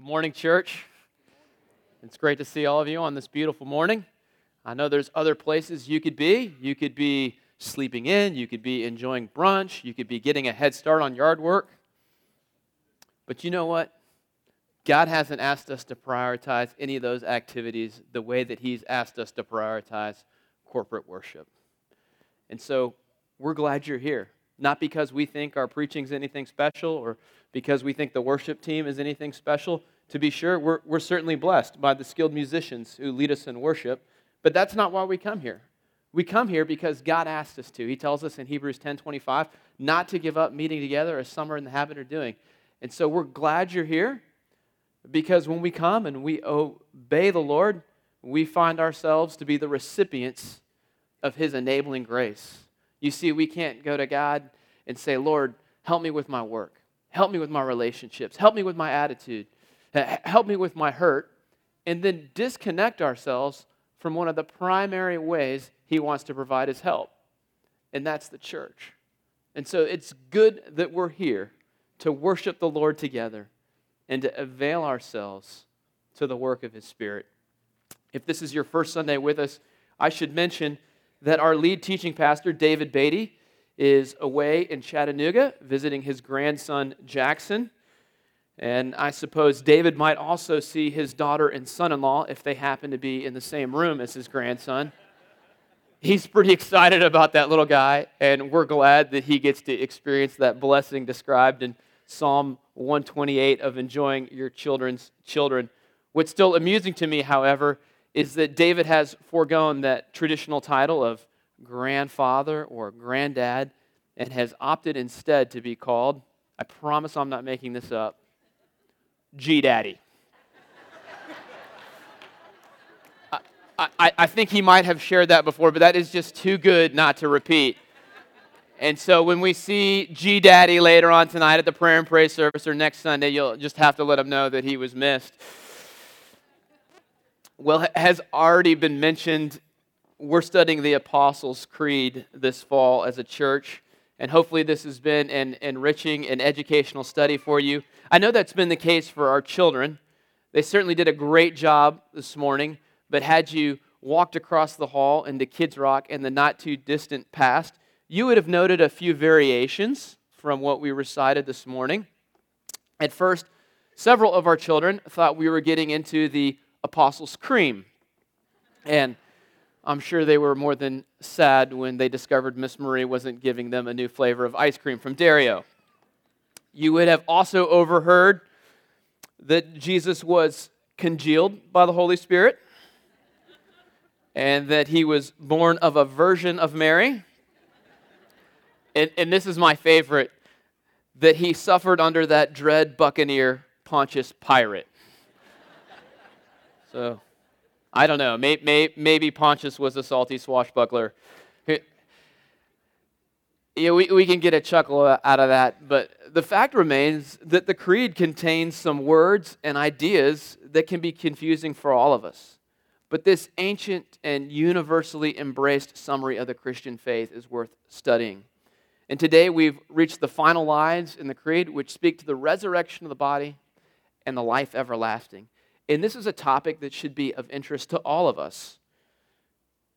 Good morning, church. It's great to see all of you on this beautiful morning. I know there's other places you could be. You could be sleeping in, you could be enjoying brunch, you could be getting a head start on yard work. But you know what? God hasn't asked us to prioritize any of those activities the way that He's asked us to prioritize corporate worship. And so we're glad you're here. Not because we think our preaching is anything special or because we think the worship team is anything special. To be sure, we're, we're certainly blessed by the skilled musicians who lead us in worship, but that's not why we come here. We come here because God asked us to. He tells us in Hebrews 10 25 not to give up meeting together as some are in the habit of doing. And so we're glad you're here because when we come and we obey the Lord, we find ourselves to be the recipients of His enabling grace. You see, we can't go to God and say, Lord, help me with my work, help me with my relationships, help me with my attitude, help me with my hurt, and then disconnect ourselves from one of the primary ways He wants to provide His help, and that's the church. And so it's good that we're here to worship the Lord together and to avail ourselves to the work of His Spirit. If this is your first Sunday with us, I should mention that our lead teaching pastor, David Beatty, is away in Chattanooga visiting his grandson, Jackson. And I suppose David might also see his daughter and son in law if they happen to be in the same room as his grandson. He's pretty excited about that little guy, and we're glad that he gets to experience that blessing described in Psalm 128 of enjoying your children's children. What's still amusing to me, however, is that David has foregone that traditional title of grandfather or granddad and has opted instead to be called, I promise I'm not making this up, G Daddy. I, I, I think he might have shared that before, but that is just too good not to repeat. And so when we see G Daddy later on tonight at the prayer and praise service or next Sunday, you'll just have to let him know that he was missed. Well, has already been mentioned. We're studying the Apostles' Creed this fall as a church, and hopefully, this has been an enriching and educational study for you. I know that's been the case for our children. They certainly did a great job this morning, but had you walked across the hall into Kids Rock in the not too distant past, you would have noted a few variations from what we recited this morning. At first, several of our children thought we were getting into the Apostles' Cream. And I'm sure they were more than sad when they discovered Miss Marie wasn't giving them a new flavor of ice cream from Dario. You would have also overheard that Jesus was congealed by the Holy Spirit and that he was born of a version of Mary and, and this is my favorite, that he suffered under that dread buccaneer Pontius Pirate. so, I don't know. May, may, maybe Pontius was a salty swashbuckler. Yeah, we, we can get a chuckle out of that, but the fact remains that the creed contains some words and ideas that can be confusing for all of us. But this ancient and universally embraced summary of the Christian faith is worth studying. And today we've reached the final lines in the Creed, which speak to the resurrection of the body and the life everlasting. And this is a topic that should be of interest to all of us.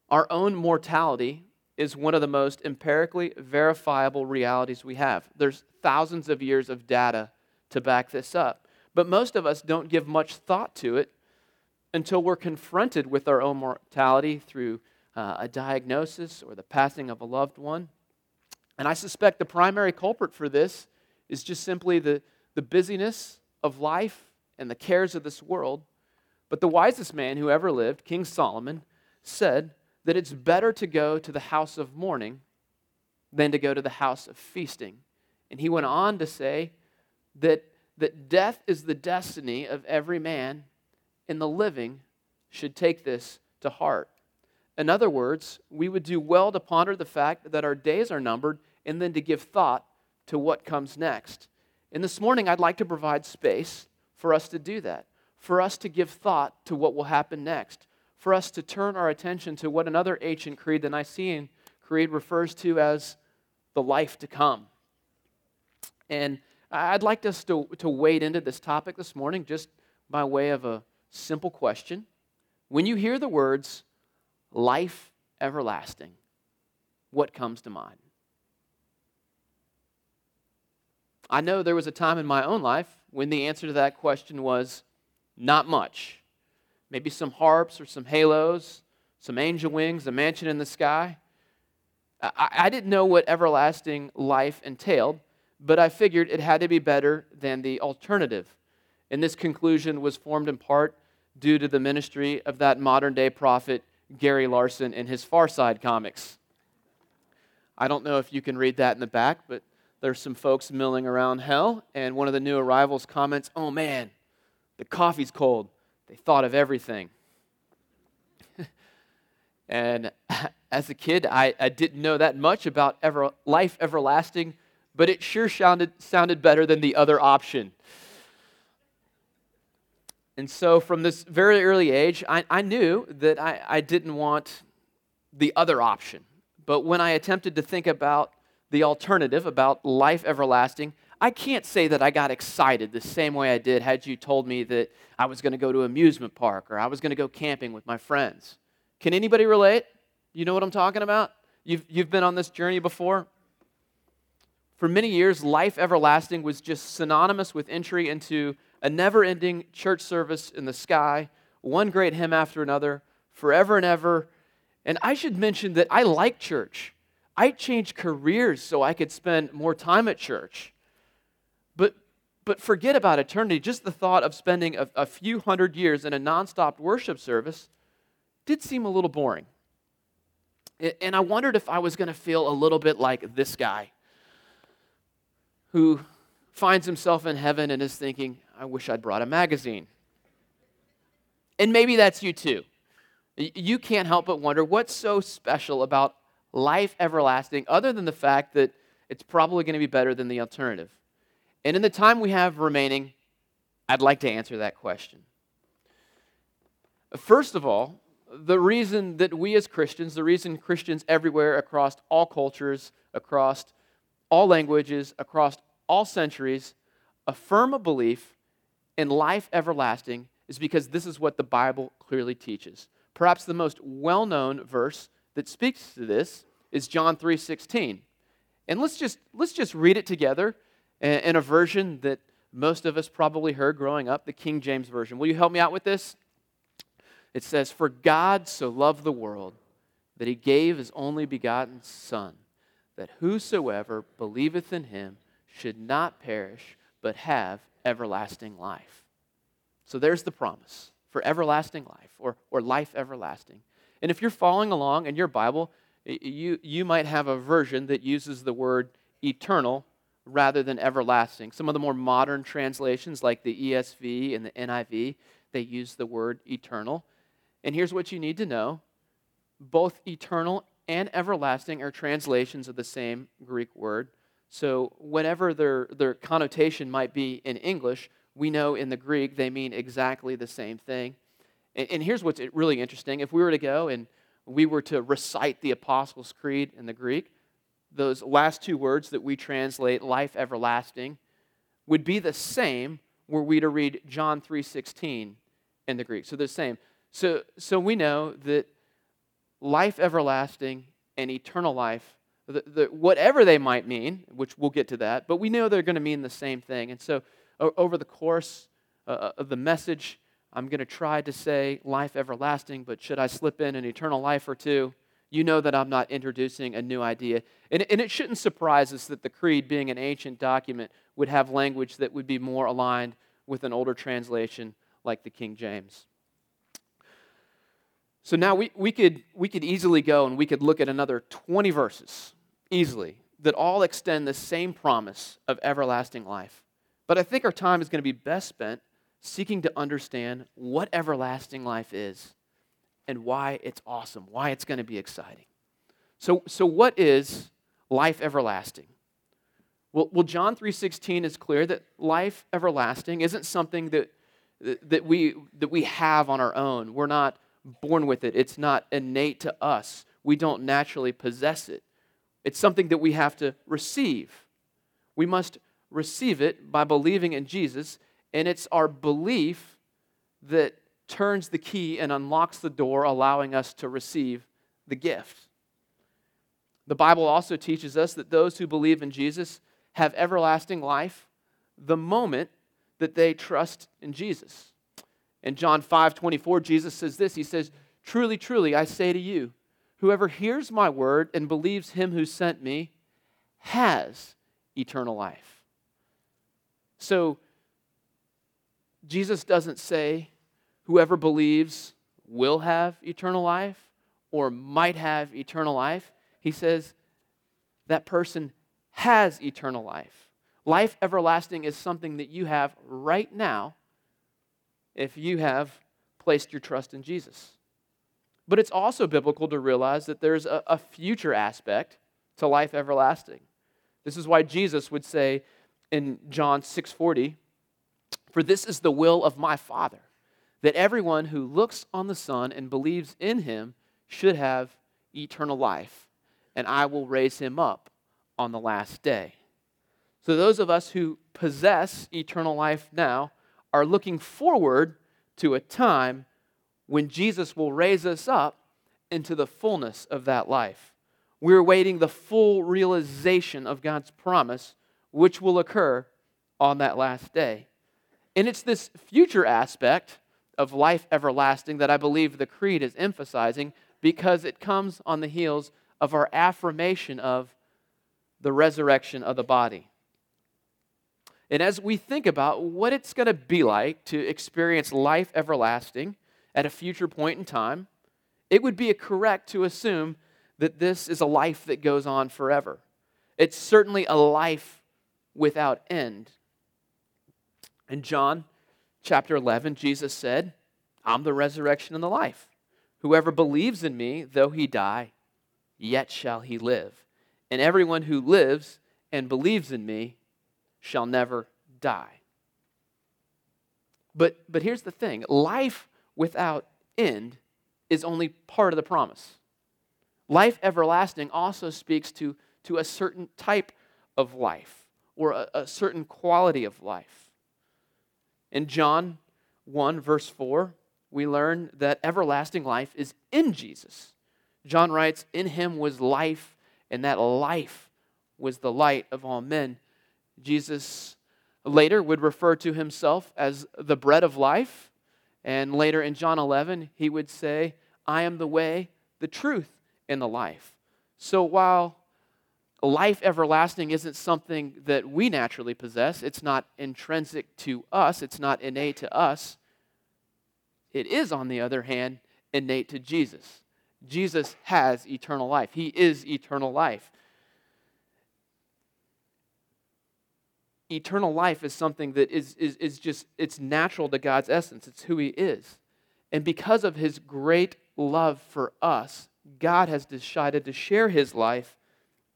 Our own mortality is one of the most empirically verifiable realities we have. There's thousands of years of data to back this up. But most of us don't give much thought to it until we're confronted with our own mortality through uh, a diagnosis or the passing of a loved one. And I suspect the primary culprit for this is just simply the, the busyness of life and the cares of this world. But the wisest man who ever lived, King Solomon, said that it's better to go to the house of mourning than to go to the house of feasting. And he went on to say that, that death is the destiny of every man, and the living should take this to heart. In other words, we would do well to ponder the fact that our days are numbered and then to give thought to what comes next. And this morning, I'd like to provide space for us to do that, for us to give thought to what will happen next, for us to turn our attention to what another ancient creed, the Nicene Creed, refers to as the life to come. And I'd like us to, to wade into this topic this morning just by way of a simple question. When you hear the words life everlasting, what comes to mind? I know there was a time in my own life when the answer to that question was not much. Maybe some harps or some halos, some angel wings, a mansion in the sky. I, I didn't know what everlasting life entailed, but I figured it had to be better than the alternative. And this conclusion was formed in part due to the ministry of that modern day prophet, Gary Larson, in his Far Side comics. I don't know if you can read that in the back, but there's some folks milling around hell, and one of the new arrivals comments, Oh man, the coffee's cold. They thought of everything. and as a kid, I, I didn't know that much about ever, life everlasting, but it sure sounded, sounded better than the other option. And so, from this very early age, I, I knew that I, I didn't want the other option. But when I attempted to think about the alternative, about life everlasting, I can't say that I got excited the same way I did had you told me that I was going to go to an amusement park or I was going to go camping with my friends. Can anybody relate? You know what I'm talking about? You've, you've been on this journey before? For many years, life everlasting was just synonymous with entry into a never ending church service in the sky, one great hymn after another, forever and ever. And I should mention that I like church. I changed careers so I could spend more time at church. But, but forget about eternity. Just the thought of spending a, a few hundred years in a nonstop worship service did seem a little boring. And I wondered if I was going to feel a little bit like this guy who finds himself in heaven and is thinking, I wish I'd brought a magazine. And maybe that's you too. You can't help but wonder what's so special about life everlasting other than the fact that it's probably going to be better than the alternative. And in the time we have remaining, I'd like to answer that question. First of all, the reason that we as Christians, the reason Christians everywhere across all cultures, across all languages, across all centuries, affirm a belief in life everlasting is because this is what the Bible clearly teaches. Perhaps the most well known verse that speaks to this is John 3:16. And let's just, let's just read it together in a version that most of us probably heard growing up, the King James Version. Will you help me out with this? It says, For God so loved the world that he gave his only begotten Son, that whosoever believeth in him should not perish, but have everlasting life. So there's the promise for everlasting life or, or life everlasting. And if you're following along in your Bible, you, you might have a version that uses the word eternal rather than everlasting. Some of the more modern translations, like the ESV and the NIV, they use the word eternal. And here's what you need to know both eternal and everlasting are translations of the same Greek word. So, whatever their, their connotation might be in English, we know in the Greek they mean exactly the same thing. And, and here's what's really interesting if we were to go and we were to recite the Apostles' Creed in the Greek, those last two words that we translate life everlasting would be the same were we to read John 3:16 in the Greek. So the same. So, so we know that life everlasting and eternal life, the, the, whatever they might mean, which we'll get to that, but we know they're going to mean the same thing. And so over the course uh, uh, of the message, I'm going to try to say life everlasting, but should I slip in an eternal life or two? You know that I'm not introducing a new idea. And, and it shouldn't surprise us that the Creed, being an ancient document, would have language that would be more aligned with an older translation like the King James. So now we, we, could, we could easily go and we could look at another 20 verses, easily, that all extend the same promise of everlasting life. But I think our time is going to be best spent seeking to understand what everlasting life is and why it's awesome, why it's going to be exciting. So, so what is life everlasting? Well, well John 3.16 is clear that life everlasting isn't something that, that, we, that we have on our own. We're not born with it, it's not innate to us. We don't naturally possess it. It's something that we have to receive. We must receive it by believing in Jesus, and it's our belief that turns the key and unlocks the door, allowing us to receive the gift. The Bible also teaches us that those who believe in Jesus have everlasting life the moment that they trust in Jesus. In John 5 24, Jesus says this He says, Truly, truly, I say to you, whoever hears my word and believes him who sent me has eternal life. So, Jesus doesn't say whoever believes will have eternal life or might have eternal life. He says that person has eternal life. Life everlasting is something that you have right now if you have placed your trust in Jesus. But it's also biblical to realize that there's a, a future aspect to life everlasting. This is why Jesus would say in John 6:40, "For this is the will of my Father, that everyone who looks on the Son and believes in him should have eternal life, and I will raise him up on the last day." So those of us who possess eternal life now are looking forward to a time when Jesus will raise us up into the fullness of that life. We're awaiting the full realization of God's promise, which will occur on that last day. And it's this future aspect of life everlasting that I believe the Creed is emphasizing because it comes on the heels of our affirmation of the resurrection of the body. And as we think about what it's going to be like to experience life everlasting at a future point in time, it would be correct to assume that this is a life that goes on forever. It's certainly a life without end. In John chapter 11, Jesus said, I'm the resurrection and the life. Whoever believes in me, though he die, yet shall he live. And everyone who lives and believes in me shall never die. But, but here's the thing life without end is only part of the promise. Life everlasting also speaks to, to a certain type of life or a, a certain quality of life. In John 1, verse 4, we learn that everlasting life is in Jesus. John writes, In him was life, and that life was the light of all men. Jesus later would refer to himself as the bread of life. And later in John 11, he would say, I am the way, the truth, and the life. So while life everlasting isn't something that we naturally possess, it's not intrinsic to us, it's not innate to us, it is, on the other hand, innate to Jesus. Jesus has eternal life, He is eternal life. eternal life is something that is, is, is just, it's natural to God's essence. It's who He is. And because of His great love for us, God has decided to share His life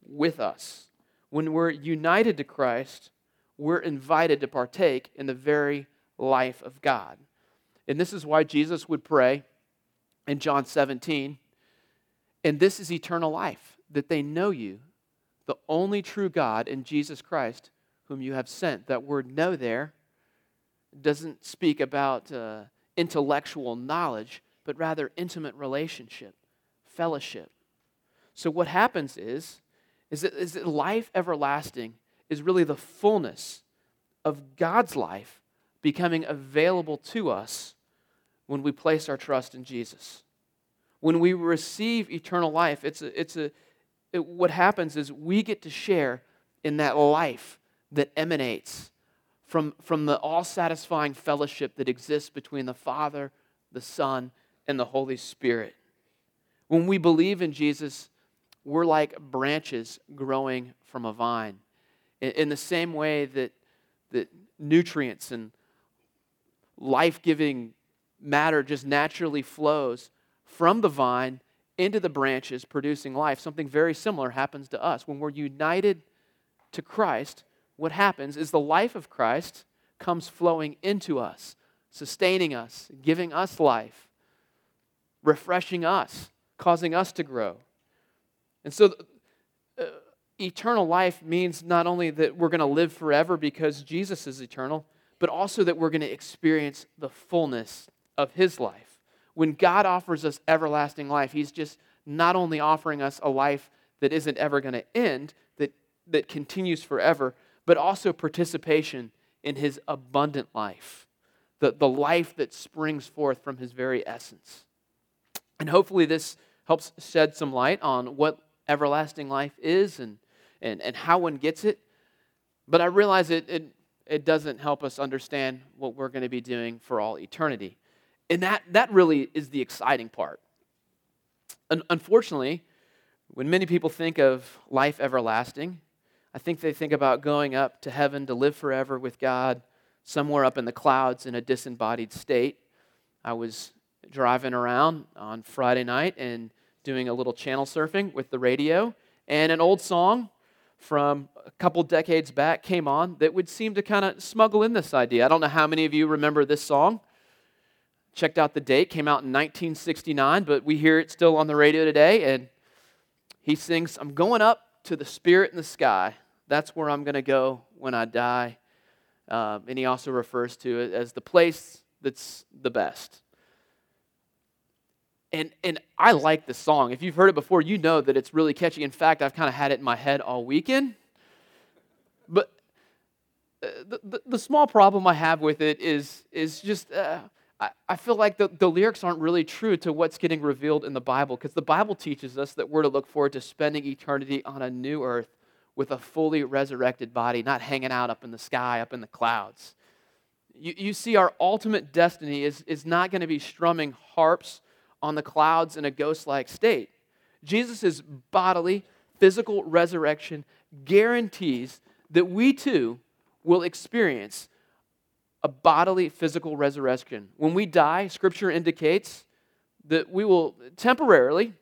with us. When we're united to Christ, we're invited to partake in the very life of God. And this is why Jesus would pray in John 17, and this is eternal life, that they know you, the only true God, and Jesus Christ whom you have sent. That word know there doesn't speak about uh, intellectual knowledge, but rather intimate relationship, fellowship. So what happens is, is that, is that life everlasting is really the fullness of God's life becoming available to us when we place our trust in Jesus. When we receive eternal life, it's a, it's a, it, what happens is we get to share in that life that emanates from, from the all satisfying fellowship that exists between the Father, the Son, and the Holy Spirit. When we believe in Jesus, we're like branches growing from a vine. In, in the same way that, that nutrients and life giving matter just naturally flows from the vine into the branches, producing life, something very similar happens to us. When we're united to Christ, what happens is the life of Christ comes flowing into us, sustaining us, giving us life, refreshing us, causing us to grow. And so, uh, eternal life means not only that we're going to live forever because Jesus is eternal, but also that we're going to experience the fullness of his life. When God offers us everlasting life, he's just not only offering us a life that isn't ever going to end, that, that continues forever, but also participation in his abundant life, the, the life that springs forth from his very essence. And hopefully, this helps shed some light on what everlasting life is and, and, and how one gets it. But I realize it, it, it doesn't help us understand what we're going to be doing for all eternity. And that, that really is the exciting part. Un- unfortunately, when many people think of life everlasting, I think they think about going up to heaven to live forever with God somewhere up in the clouds in a disembodied state. I was driving around on Friday night and doing a little channel surfing with the radio, and an old song from a couple decades back came on that would seem to kind of smuggle in this idea. I don't know how many of you remember this song. Checked out the date, came out in 1969, but we hear it still on the radio today. And he sings, I'm going up to the Spirit in the sky. That's where I'm going to go when I die. Um, and he also refers to it as the place that's the best. And, and I like this song. If you've heard it before, you know that it's really catchy. In fact, I've kind of had it in my head all weekend. But uh, the, the, the small problem I have with it is, is just uh, I, I feel like the, the lyrics aren't really true to what's getting revealed in the Bible because the Bible teaches us that we're to look forward to spending eternity on a new earth with a fully resurrected body, not hanging out up in the sky, up in the clouds. You, you see, our ultimate destiny is, is not going to be strumming harps on the clouds in a ghost like state. Jesus' bodily, physical resurrection guarantees that we too will experience a bodily, physical resurrection. When we die, Scripture indicates that we will temporarily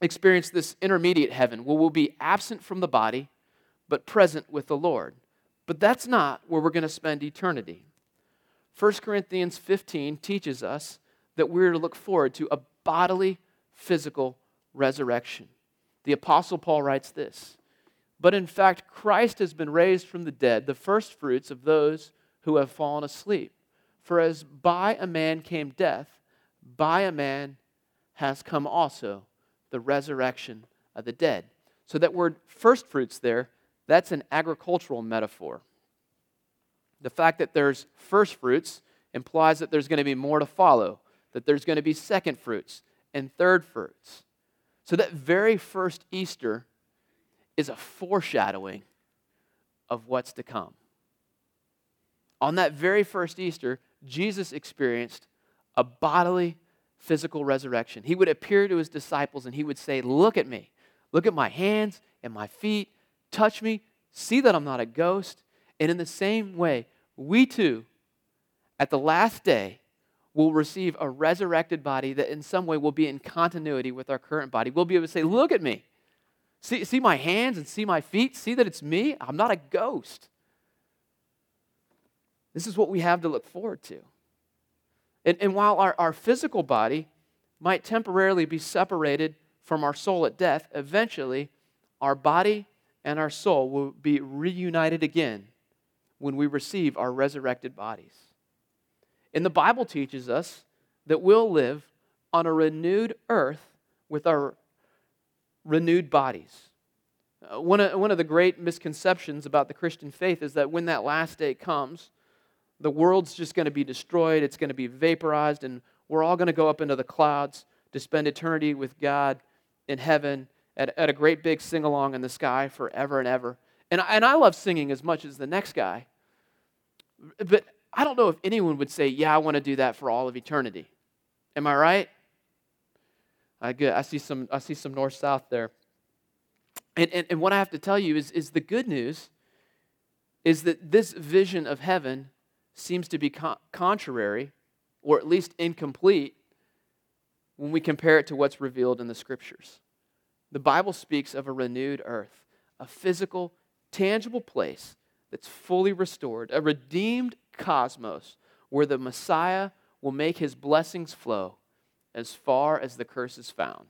experience this intermediate heaven where we'll be absent from the body but present with the Lord. But that's not where we're going to spend eternity. 1 Corinthians 15 teaches us that we're to look forward to a bodily, physical resurrection. The Apostle Paul writes this But in fact, Christ has been raised from the dead, the first fruits of those who have fallen asleep. For as by a man came death, by a man has come also the resurrection of the dead. So that word first fruits there, that's an agricultural metaphor. The fact that there's first fruits implies that there's going to be more to follow that there's going to be second fruits and third fruits. So that very first Easter is a foreshadowing of what's to come. On that very first Easter, Jesus experienced a bodily, physical resurrection. He would appear to his disciples and he would say, Look at me. Look at my hands and my feet. Touch me. See that I'm not a ghost. And in the same way, we too, at the last day, will receive a resurrected body that in some way will be in continuity with our current body. We'll be able to say, Look at me. See, see my hands and see my feet. See that it's me. I'm not a ghost. This is what we have to look forward to. And, and while our, our physical body might temporarily be separated from our soul at death, eventually our body and our soul will be reunited again when we receive our resurrected bodies. And the Bible teaches us that we'll live on a renewed earth with our renewed bodies. Uh, one, of, one of the great misconceptions about the Christian faith is that when that last day comes, the world's just going to be destroyed, it's going to be vaporized, and we're all going to go up into the clouds to spend eternity with God in heaven at, at a great big sing along in the sky forever and ever. And, and I love singing as much as the next guy. But I don't know if anyone would say, Yeah, I want to do that for all of eternity. Am I right? I, get, I, see, some, I see some north south there. And, and, and what I have to tell you is, is the good news is that this vision of heaven seems to be con- contrary, or at least incomplete, when we compare it to what's revealed in the scriptures. The Bible speaks of a renewed earth, a physical, tangible place that's fully restored, a redeemed cosmos where the Messiah will make his blessings flow as far as the curse is found.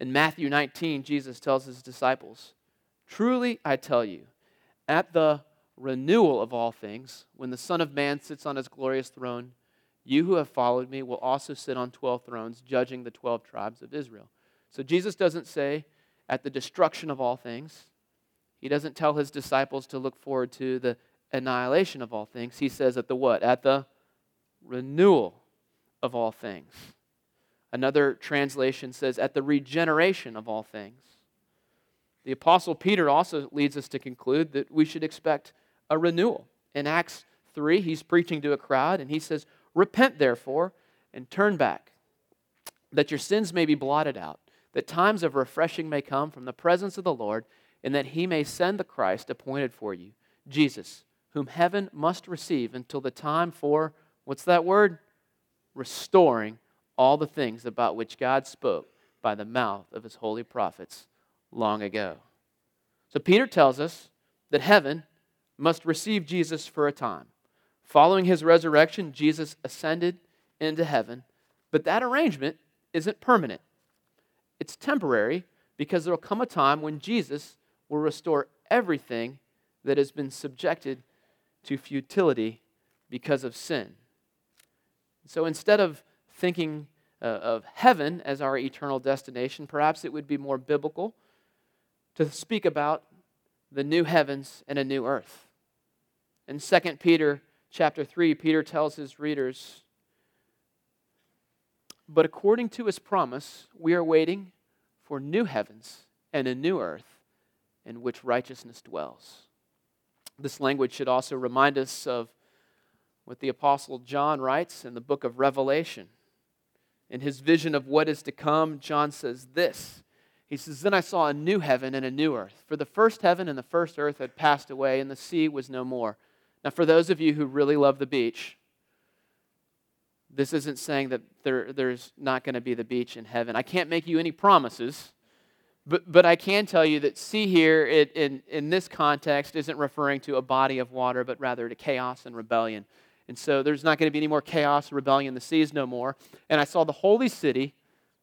In Matthew 19, Jesus tells his disciples, Truly I tell you, at the renewal of all things, when the Son of Man sits on his glorious throne, You who have followed me will also sit on 12 thrones, judging the 12 tribes of Israel. So Jesus doesn't say at the destruction of all things. He doesn't tell his disciples to look forward to the annihilation of all things. He says at the what? At the renewal of all things. Another translation says at the regeneration of all things. The Apostle Peter also leads us to conclude that we should expect a renewal. In Acts 3, he's preaching to a crowd and he says, Repent therefore and turn back, that your sins may be blotted out, that times of refreshing may come from the presence of the Lord, and that he may send the Christ appointed for you, Jesus, whom heaven must receive until the time for, what's that word? Restoring all the things about which God spoke by the mouth of his holy prophets long ago. So Peter tells us that heaven must receive Jesus for a time. Following his resurrection, Jesus ascended into heaven, but that arrangement isn't permanent. It's temporary because there will come a time when Jesus will restore everything that has been subjected to futility because of sin. So instead of thinking uh, of heaven as our eternal destination, perhaps it would be more biblical to speak about the new heavens and a new earth. In 2 Peter chapter 3, Peter tells his readers, But according to his promise, we are waiting for new heavens and a new earth in which righteousness dwells. This language should also remind us of what the Apostle John writes in the book of Revelation. In his vision of what is to come, John says this he says, Then I saw a new heaven and a new earth. For the first heaven and the first earth had passed away, and the sea was no more. Now, for those of you who really love the beach, this isn't saying that there, there's not going to be the beach in heaven. I can't make you any promises, but, but I can tell you that sea here it, in, in this context isn't referring to a body of water, but rather to chaos and rebellion. And so there's not going to be any more chaos, rebellion. The sea is no more. And I saw the holy city,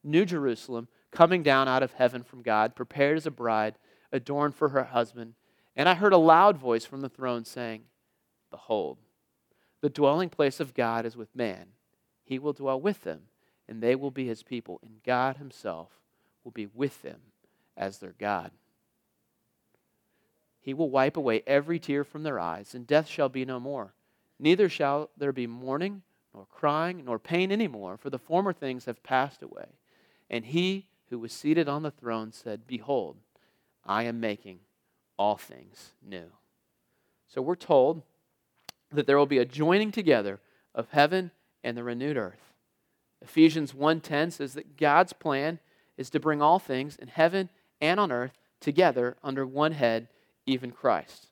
New Jerusalem, coming down out of heaven from God, prepared as a bride, adorned for her husband. And I heard a loud voice from the throne saying, Behold, the dwelling place of God is with man. He will dwell with them, and they will be his people, and God himself will be with them as their God. He will wipe away every tear from their eyes, and death shall be no more. Neither shall there be mourning, nor crying, nor pain any more, for the former things have passed away. And he who was seated on the throne said, Behold, I am making all things new. So we're told that there will be a joining together of heaven and the renewed earth. Ephesians 1:10 says that God's plan is to bring all things in heaven and on earth together under one head, even Christ.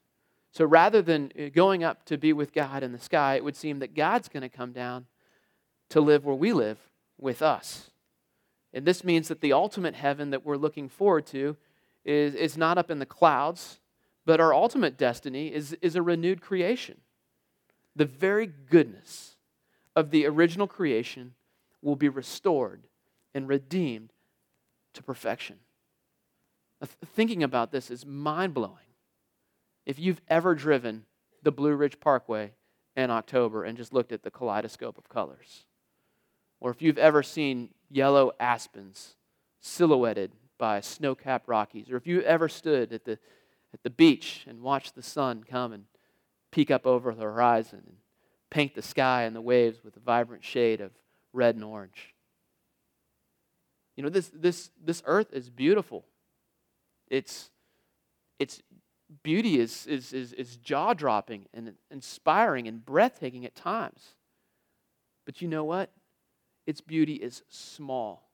So rather than uh, going up to be with God in the sky, it would seem that God's going to come down to live where we live with us. And this means that the ultimate heaven that we're looking forward to is, is not up in the clouds, but our ultimate destiny is, is a renewed creation. The very goodness of the original creation will be restored and redeemed to perfection. Uh, thinking about this is mind blowing. If you've ever driven the Blue Ridge Parkway in October and just looked at the kaleidoscope of colors, or if you've ever seen yellow aspens silhouetted by snow capped Rockies, or if you ever stood at the, at the beach and watched the sun come and peek up over the horizon and paint the sky and the waves with a vibrant shade of red and orange. You know, this, this, this earth is beautiful. It's, its beauty is, is, is, is jaw dropping and inspiring and breathtaking at times. But you know what? its beauty is small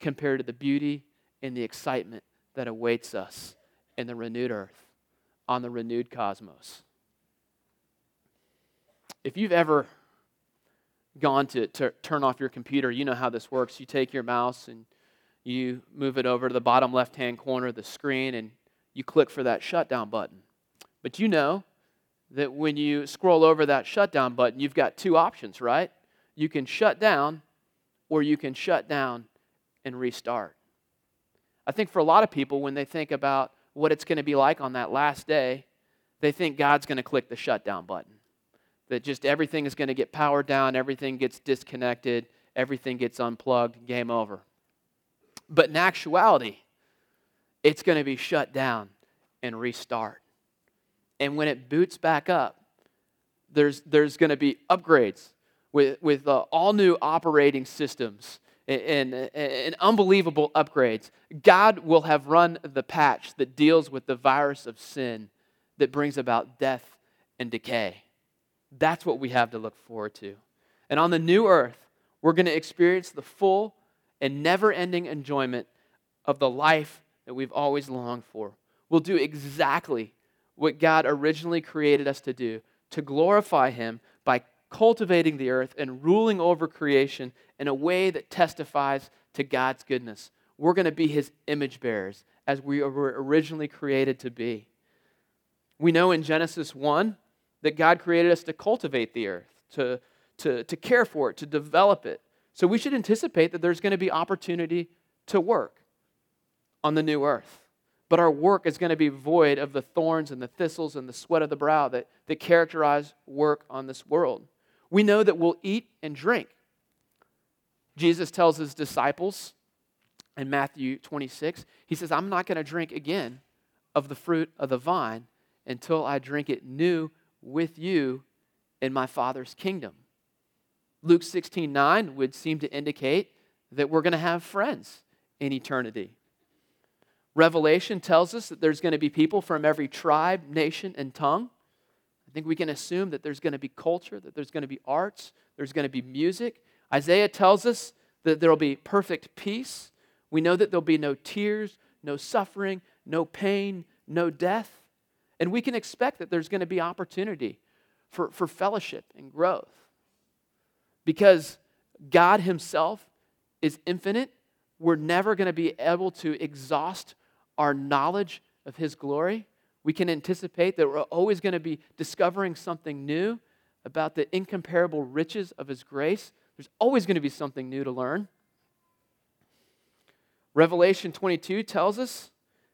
compared to the beauty and the excitement that awaits us in the renewed earth, on the renewed cosmos. If you've ever gone to, to turn off your computer, you know how this works. You take your mouse and you move it over to the bottom left hand corner of the screen and you click for that shutdown button. But you know that when you scroll over that shutdown button, you've got two options, right? you can shut down or you can shut down and restart. I think for a lot of people, when they think about what it's going to be like on that last day, they think God's going to click the shutdown button. that just everything is going to get powered down, everything gets disconnected, everything gets unplugged, game over. But in actuality, it's going to be shut down and restart. And when it boots back up, there's, there's going to be upgrades with, with uh, all new operating systems and, and, and unbelievable upgrades. God will have run the patch that deals with the virus of sin that brings about death and decay. That's what we have to look forward to. And on the new earth, we're going to experience the full and never ending enjoyment of the life that we've always longed for. We'll do exactly what God originally created us to do to glorify Him by cultivating the earth and ruling over creation in a way that testifies to God's goodness. We're going to be His image bearers as we were originally created to be. We know in Genesis 1 that God created us to cultivate the earth, to, to, to care for it, to develop it. So we should anticipate that there's going to be opportunity to work on the new earth. But our work is going to be void of the thorns and the thistles and the sweat of the brow that, that characterize work on this world. We know that we'll eat and drink. Jesus tells his disciples in Matthew 26, he says, I'm not going to drink again of the fruit of the vine until I drink it new with you in my Father's kingdom. Luke 16 9 would seem to indicate that we're going to have friends in eternity. Revelation tells us that there's going to be people from every tribe, nation, and tongue. I think we can assume that there's going to be culture, that there's going to be arts, there's going to be music. Isaiah tells us that there will be perfect peace. We know that there'll be no tears, no suffering, no pain, no death. And we can expect that there's going to be opportunity for, for fellowship and growth. Because God Himself is infinite, we're never going to be able to exhaust our knowledge of His glory. We can anticipate that we're always going to be discovering something new about the incomparable riches of His grace. There's always going to be something new to learn. Revelation 22 tells us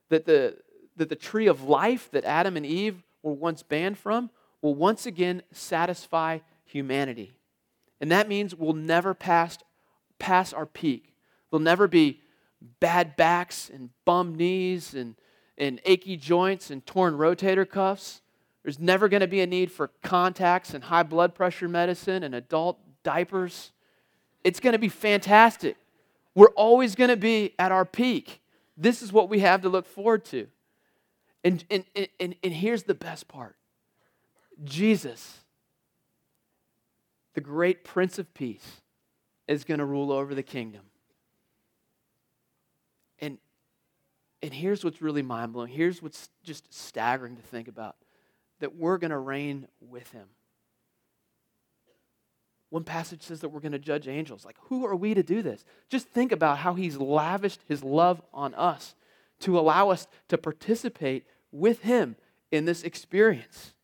that the, that the tree of life that Adam and Eve were once banned from will once again satisfy humanity. And that means we'll never pass, pass our peak. There'll never be bad backs and bum knees and, and achy joints and torn rotator cuffs. There's never going to be a need for contacts and high blood pressure medicine and adult diapers. It's going to be fantastic. We're always going to be at our peak. This is what we have to look forward to. And, and, and, and here's the best part Jesus, the great Prince of Peace, is going to rule over the kingdom. And, and here's what's really mind blowing. Here's what's just staggering to think about that we're going to reign with him. One passage says that we're going to judge angels. Like, who are we to do this? Just think about how he's lavished his love on us to allow us to participate with Him in this experience.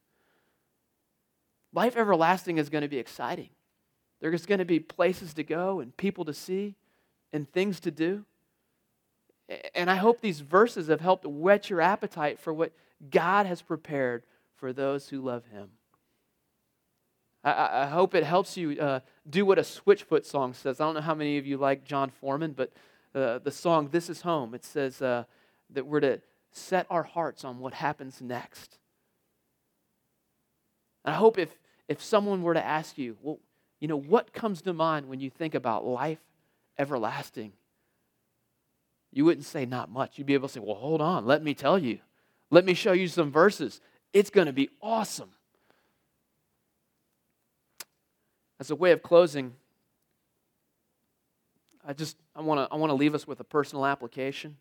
Life everlasting is going to be exciting. There's going to be places to go and people to see and things to do. And I hope these verses have helped whet your appetite for what God has prepared for those who love Him. I, I hope it helps you uh, do what a Switchfoot song says. I don't know how many of you like Jon Foreman, but uh, the song This Is Home, it says uh, that we're to set our hearts on what happens next. And I hope if, if someone were to ask you, well, you know, what comes to mind when you think about life everlasting? You wouldn't say not much. You'd be able to say, well, hold on, let me tell you. Let me show you some verses. It's going to be awesome. As a way of closing, I just I want to I want to leave us with a personal application.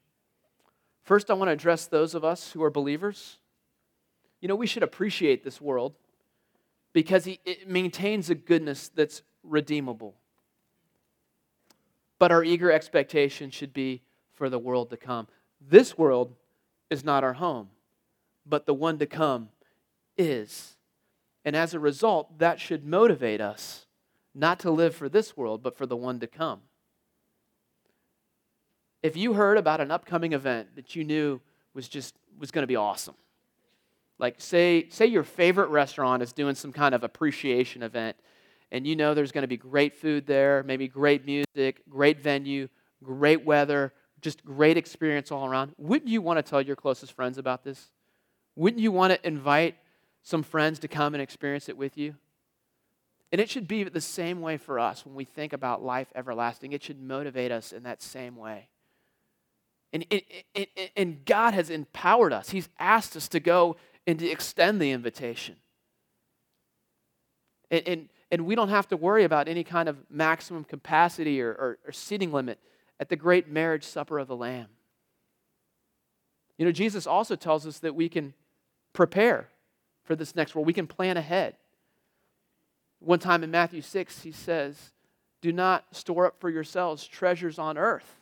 First, I want to address those of us who are believers. You know, we should appreciate this world because it maintains a goodness that's redeemable. But our eager expectation should be for the world to come. This world is not our home, but the one to come is. And as a result, that should motivate us not to live for this world, but for the one to come if you heard about an upcoming event that you knew was just was going to be awesome Like, say, say your favorite restaurant is doing some kind of appreciation event, and you know there's going to be great food there, maybe great music, great venue, great weather, just great experience all around. Wouldn't you want to tell your closest friends about this? Wouldn't you want to invite some friends to come and experience it with you? And it should be the same way for us when we think about life everlasting. It should motivate us in that same way. And, and, and God has empowered us. He's asked us to go and to extend the invitation. And, and, and we don't have to worry about any kind of maximum capacity or, or, or seating limit at the great marriage supper of the Lamb. You know, Jesus also tells us that we can prepare for this next world, we can plan ahead. One time in Matthew 6, he says, Do not store up for yourselves treasures on earth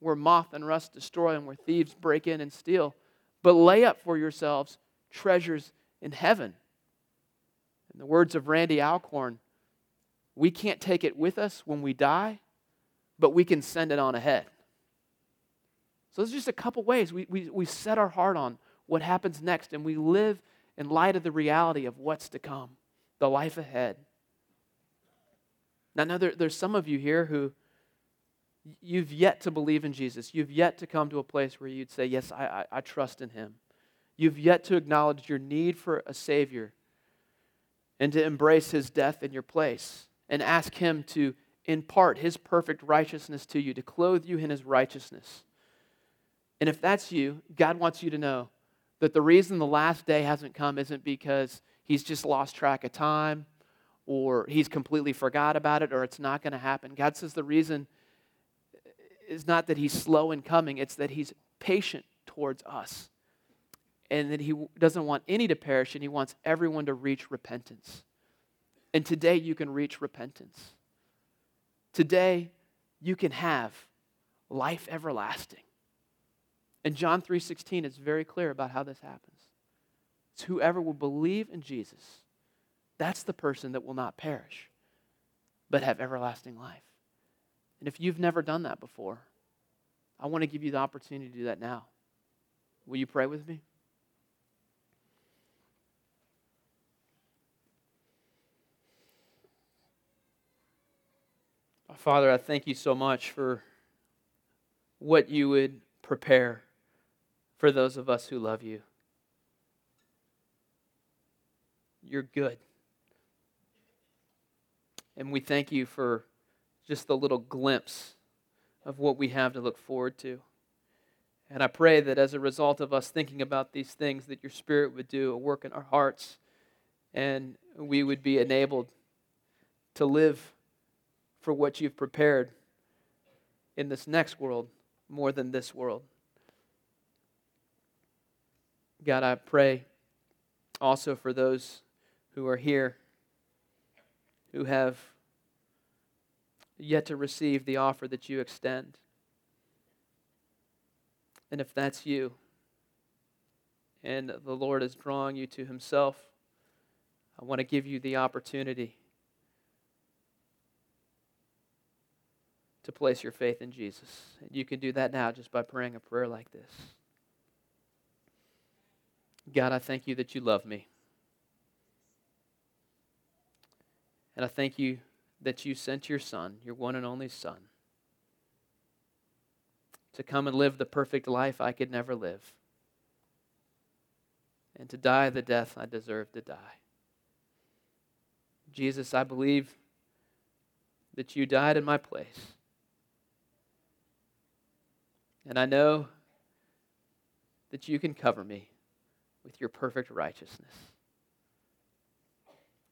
where moth and rust destroy and where thieves break in and steal, but lay up for yourselves treasures in heaven. In the words of Randy Alcorn, we can't take it with us when we die, but we can send it on ahead. So there's just a couple ways we, we, we set our heart on what happens next and we live in light of the reality of what's to come, the life ahead. Now, I know there, there's some of you here who you've yet to believe in Jesus. You've yet to come to a place where you'd say, Yes, I, I, I trust in him. You've yet to acknowledge your need for a Savior and to embrace his death in your place and ask him to impart his perfect righteousness to you, to clothe you in his righteousness. And if that's you, God wants you to know that the reason the last day hasn't come isn't because he's just lost track of time or he's completely forgot about it or it's not going to happen. God says the reason is not that he's slow in coming, it's that he's patient towards us and that he doesn't want any to perish and he wants everyone to reach repentance. And today you can reach repentance. Today you can have life everlasting. And John 3:16 is very clear about how this happens. It's whoever will believe in Jesus. That's the person that will not perish but have everlasting life. And if you've never done that before, I want to give you the opportunity to do that now. Will you pray with me? Father, I thank you so much for what you would prepare for those of us who love you. You're good. And we thank you for just the little glimpse of what we have to look forward to. And I pray that as a result of us thinking about these things, that your Spirit would do a work in our hearts and we would be enabled to live for what you've prepared in this next world more than this world. God, I pray also for those who are here who have yet to receive the offer that you extend. And if that's you, and the Lord is drawing you to Himself, I want to give you the opportunity to place your faith in Jesus. And you can do that now just by praying a prayer like this. God, I thank you that you love me. And I thank you that you sent your Son, your one and only Son, to come and live the perfect life I could never live, and to die the death I deserve to die. Jesus, I believe that you died in my place. And I know that you can cover me with your perfect righteousness.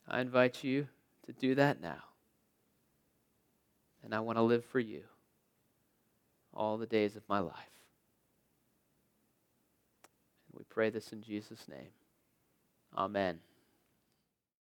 I invite you to do that now. And I want to live for you all the days of my life. And we pray this in Jesus' name. Amen.